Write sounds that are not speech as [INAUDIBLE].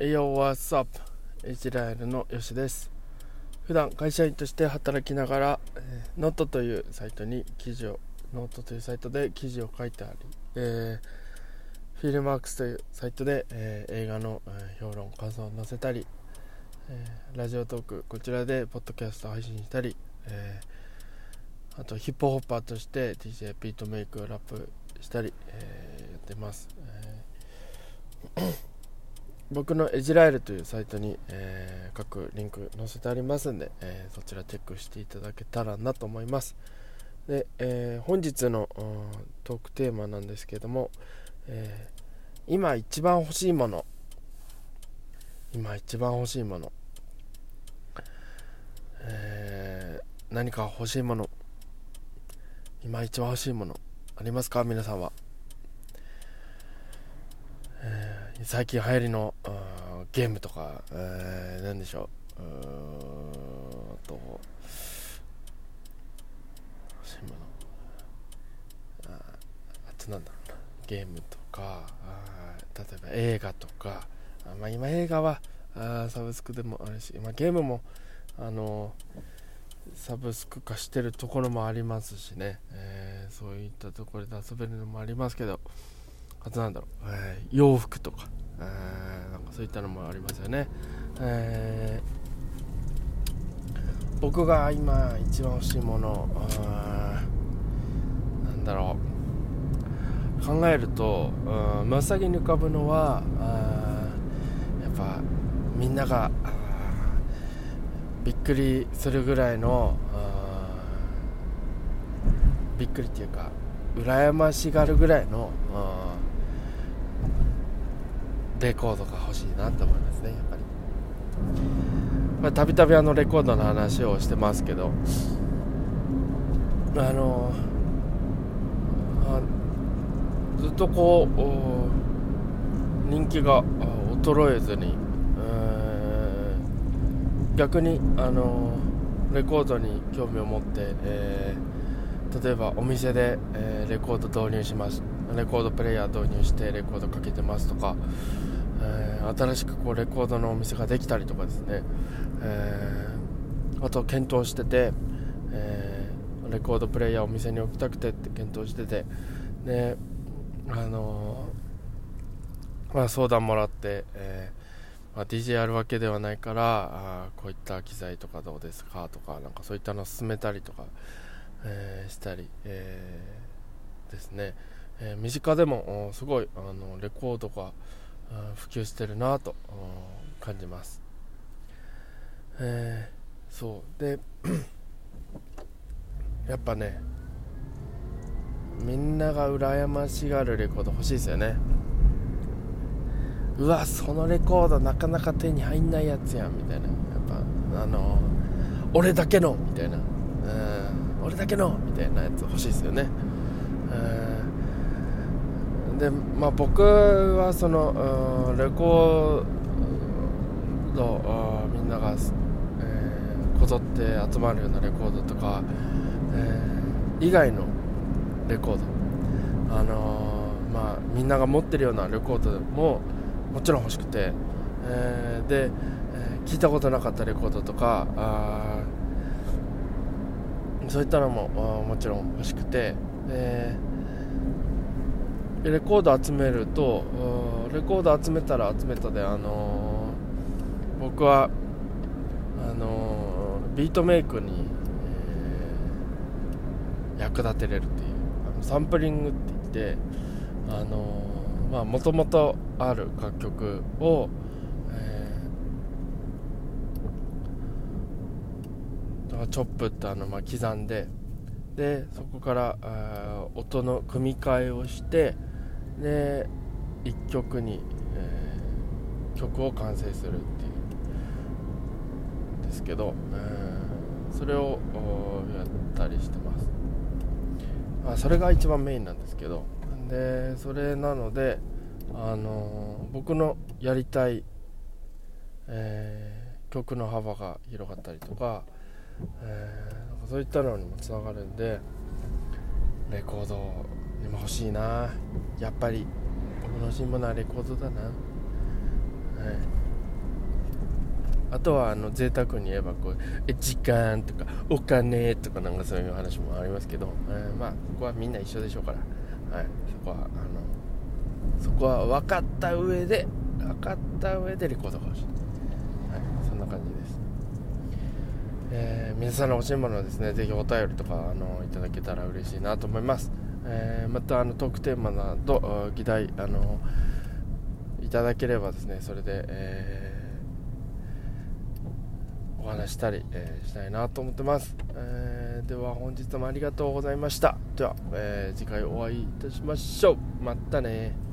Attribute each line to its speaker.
Speaker 1: Yo, what's up? ezilaeru のよしです普段会社員として働きながら、えー、ノートというサイトに記事をノートというサイトで記事を書いてあり、えー、 Filmarks というサイトで、えー、映画の、え、評論感想を載せたり、えー、 Radiotalk こちらでポッドキャスト配信したり、えー、あとヒップホッパーとして DJ ビートメイクをラップしたり、えー、やってます、えー僕のエジラエルというサイトに、えー、各リンク載せてありますんで、えー、そちらチェックしていただけたらなと思います。で、えー、本日のトークテーマなんですけども、え今一番欲しいもの。今一番欲しいもの、え何か欲しいもの。今一番欲しいもの。ありますか？皆さんは。最近流行りのゲームとか、えー、何でしょう。うと欲しいものああとなんだろうな。ゲームとかあ例えば映画とか。あ、まあ、今映画はあサブスクでもあるし、まあ、ゲームもあのサブスク化してるところもありますしね、えー、そういったところで遊べるのもありますけど。あとなんだろう、えー、洋服とか、えー、なんかそういったのもありますよね、えー、僕が今一番欲しいものなんだろう。考えると真っ先に浮かぶのはやっぱみんながびっくりするぐらいのびっくりっていうか羨ましがるぐらいのレコードが欲しいなと思いますねやっぱり。たびたびあのレコードの話をしてますけど。あのあずっとこう人気が衰えずに、えー、逆にあのレコードに興味を持って、えー、例えばお店で、えー、レコード導入しますレコードプレーヤー導入してレコードかけてますとかえー、新しくこうレコードのお店ができたりとかですね、えー、あと検討してて、えー、レコードプレーヤーをお店に置きたくてって検討してて。であのまあ、相談もらって、えまあ、DJ やるわけではないからあこういった機材とかどうですかとかなんかそういったのを進めたりとか、えしたり、えですね、え身近でもすごいあのレコードが普及してるなと感じます、えー、そう。で [CLEARS THROAT] やっぱねみんなが羨ましがるレコード欲しいですよね。うわそのレコードなかなか手に入んないやつやんみたいな。やっぱあの俺だけのみたいな。うん俺だけのみたいなやつ欲しいですよね。うん。で、まあ、僕はそのレコードみんなが、えー、こぞって集まるようなレコードとか、えー、以外のレコード、あのー、まあ、みんなが持ってるようなレコードももちろん欲しくて、えー、で、え聞いたことなかったレコードとかあそういったのももちろん欲しくて、えーレコード集めるとレコード集めたら集めたであのー、僕はあのー、ビートメイクに、えー、役立てれるっていうあのサンプリングって言ってあのまあもともとある楽曲を、えー、チョップってあの、まあ、刻んででそこから音の組み替えをしてで1曲に、えー、曲を完成するっていう。んですけど、えー、それをやったりしてます、まあ、それが一番メインなんですけど。でそれなので、あのー、僕のやりたい、えー、曲の幅が広がったりとか、えー、そういったのにもつながるんでレコードをでも欲しいな。やっぱり僕の欲しいものはレコードだな、はい、あとはあの贅沢に言えばこうえ時間とかお金とかなんかそういう話もありますけど、えー、まあそこはみんな一緒でしょうから、はい、そこはあのそこは分かった上で分かった上でレコードが欲し。い、はい、そんな感じです、えー、皆さんの欲しいものはですねぜひお便りとかあのいただけたら嬉しいなと思います、えー、またあのトークテーマなど議題あのいただければですねそれで、えー、お話したり、えー、したいなと思ってます、えー、では本日もありがとうございました。では、え次回お会いいたしましょう。またね。